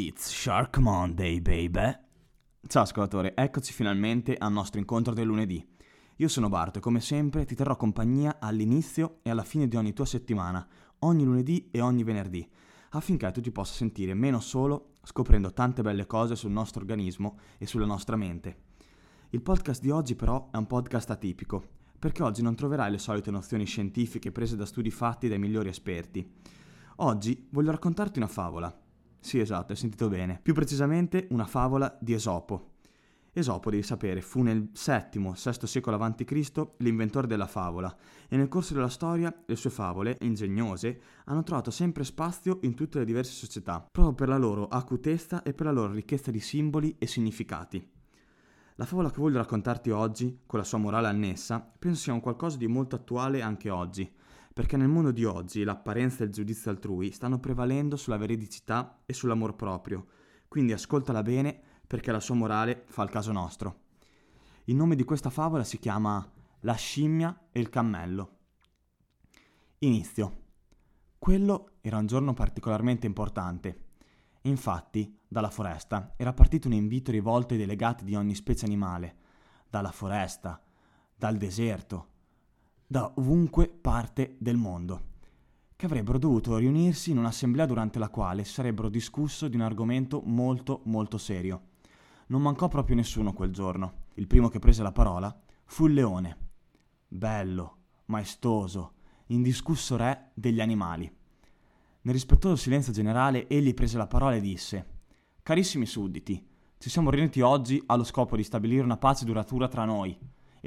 It's Shark Monday, baby. Ciao ascoltatore, eccoci finalmente al nostro incontro del lunedì. Io sono Barto e come sempre ti terrò compagnia all'inizio e alla fine di ogni tua settimana, ogni lunedì e ogni venerdì, affinché tu ti possa sentire meno solo scoprendo tante belle cose sul nostro organismo e sulla nostra mente. Il podcast di oggi però è un podcast atipico, perché oggi non troverai le solite nozioni scientifiche prese da studi fatti dai migliori esperti. Oggi voglio raccontarti una favola sì, esatto, hai sentito bene. Più precisamente una favola di Esopo. Esopo, devi sapere, fu nel VII-VI secolo a.C. l'inventore della favola e nel corso della storia le sue favole, ingegnose, hanno trovato sempre spazio in tutte le diverse società, proprio per la loro acutezza e per la loro ricchezza di simboli e significati. La favola che voglio raccontarti oggi, con la sua morale annessa, penso sia un qualcosa di molto attuale anche oggi, perché nel mondo di oggi l'apparenza e il giudizio altrui stanno prevalendo sulla veridicità e sull'amor proprio, quindi ascoltala bene perché la sua morale fa il caso nostro. Il nome di questa favola si chiama La scimmia e il cammello. Inizio. Quello era un giorno particolarmente importante. Infatti, dalla foresta era partito un invito rivolto ai delegati di ogni specie animale, dalla foresta, dal deserto, da ovunque parte del mondo, che avrebbero dovuto riunirsi in un'assemblea durante la quale sarebbero discusso di un argomento molto molto serio. Non mancò proprio nessuno quel giorno. Il primo che prese la parola fu il leone. Bello, maestoso, indiscusso re degli animali. Nel rispettoso silenzio generale egli prese la parola e disse Carissimi sudditi, ci siamo riuniti oggi allo scopo di stabilire una pace duratura tra noi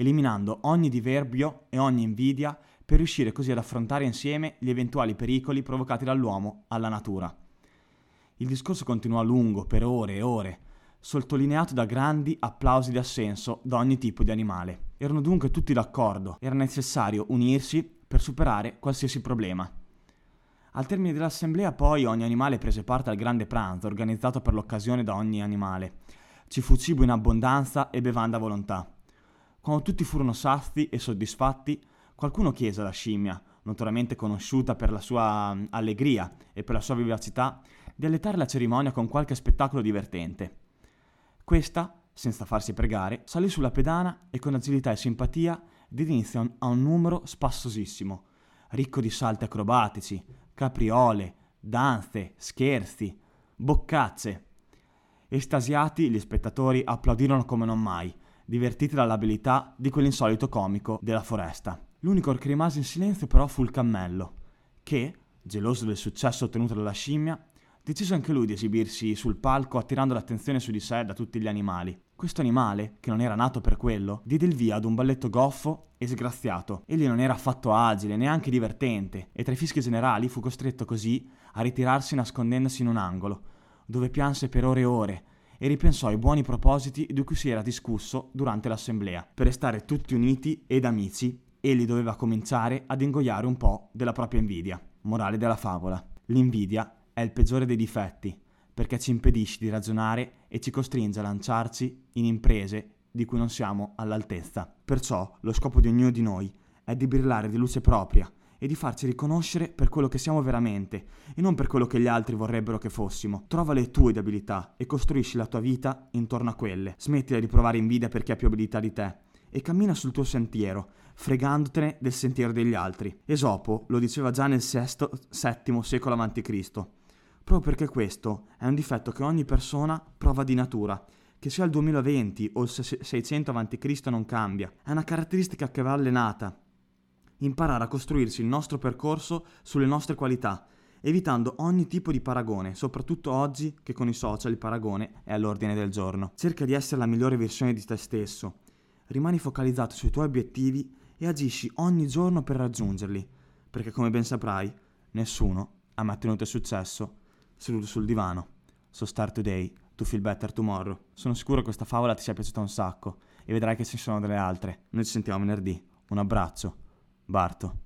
eliminando ogni diverbio e ogni invidia per riuscire così ad affrontare insieme gli eventuali pericoli provocati dall'uomo alla natura. Il discorso continuò a lungo, per ore e ore, sottolineato da grandi applausi di assenso da ogni tipo di animale. Erano dunque tutti d'accordo, era necessario unirsi per superare qualsiasi problema. Al termine dell'assemblea poi ogni animale prese parte al grande pranzo organizzato per l'occasione da ogni animale. Ci fu cibo in abbondanza e bevanda a volontà. Quando tutti furono sazi e soddisfatti, qualcuno chiese alla scimmia, notoriamente conosciuta per la sua allegria e per la sua vivacità, di alletare la cerimonia con qualche spettacolo divertente. Questa, senza farsi pregare, salì sulla pedana e con agilità e simpatia diede inizio a un numero spassosissimo, ricco di salti acrobatici, capriole, danze, scherzi, boccacce. Estasiati, gli spettatori applaudirono come non mai, divertiti dall'abilità di quell'insolito comico della foresta. L'unico che rimase in silenzio però fu il cammello, che, geloso del successo ottenuto dalla scimmia, decise anche lui di esibirsi sul palco attirando l'attenzione su di sé da tutti gli animali. Questo animale, che non era nato per quello, diede il via ad un balletto goffo e sgraziato. Egli non era affatto agile, neanche divertente, e tra i fischi generali fu costretto così a ritirarsi nascondendosi in un angolo, dove pianse per ore e ore, e ripensò ai buoni propositi di cui si era discusso durante l'assemblea. Per restare tutti uniti ed amici, egli doveva cominciare ad ingoiare un po' della propria invidia. Morale della favola. L'invidia è il peggiore dei difetti, perché ci impedisce di ragionare e ci costringe a lanciarci in imprese di cui non siamo all'altezza. Perciò lo scopo di ognuno di noi è di brillare di luce propria e di farci riconoscere per quello che siamo veramente e non per quello che gli altri vorrebbero che fossimo. Trova le tue abilità e costruisci la tua vita intorno a quelle. Smettila di provare invidia per chi ha più abilità di te e cammina sul tuo sentiero, fregandotene del sentiero degli altri. Esopo lo diceva già nel VII secolo a.C., proprio perché questo è un difetto che ogni persona prova di natura che sia il 2020 o il 600 a.C. non cambia. È una caratteristica che va allenata imparare a costruirsi il nostro percorso sulle nostre qualità, evitando ogni tipo di paragone, soprattutto oggi che con i social il paragone è all'ordine del giorno. Cerca di essere la migliore versione di te stesso, rimani focalizzato sui tuoi obiettivi e agisci ogni giorno per raggiungerli, perché come ben saprai, nessuno ha mai ottenuto successo seduto sul divano. So start today, to feel better tomorrow. Sono sicuro che questa favola ti sia piaciuta un sacco e vedrai che ci sono delle altre. Noi ci sentiamo venerdì. Un abbraccio. Barto.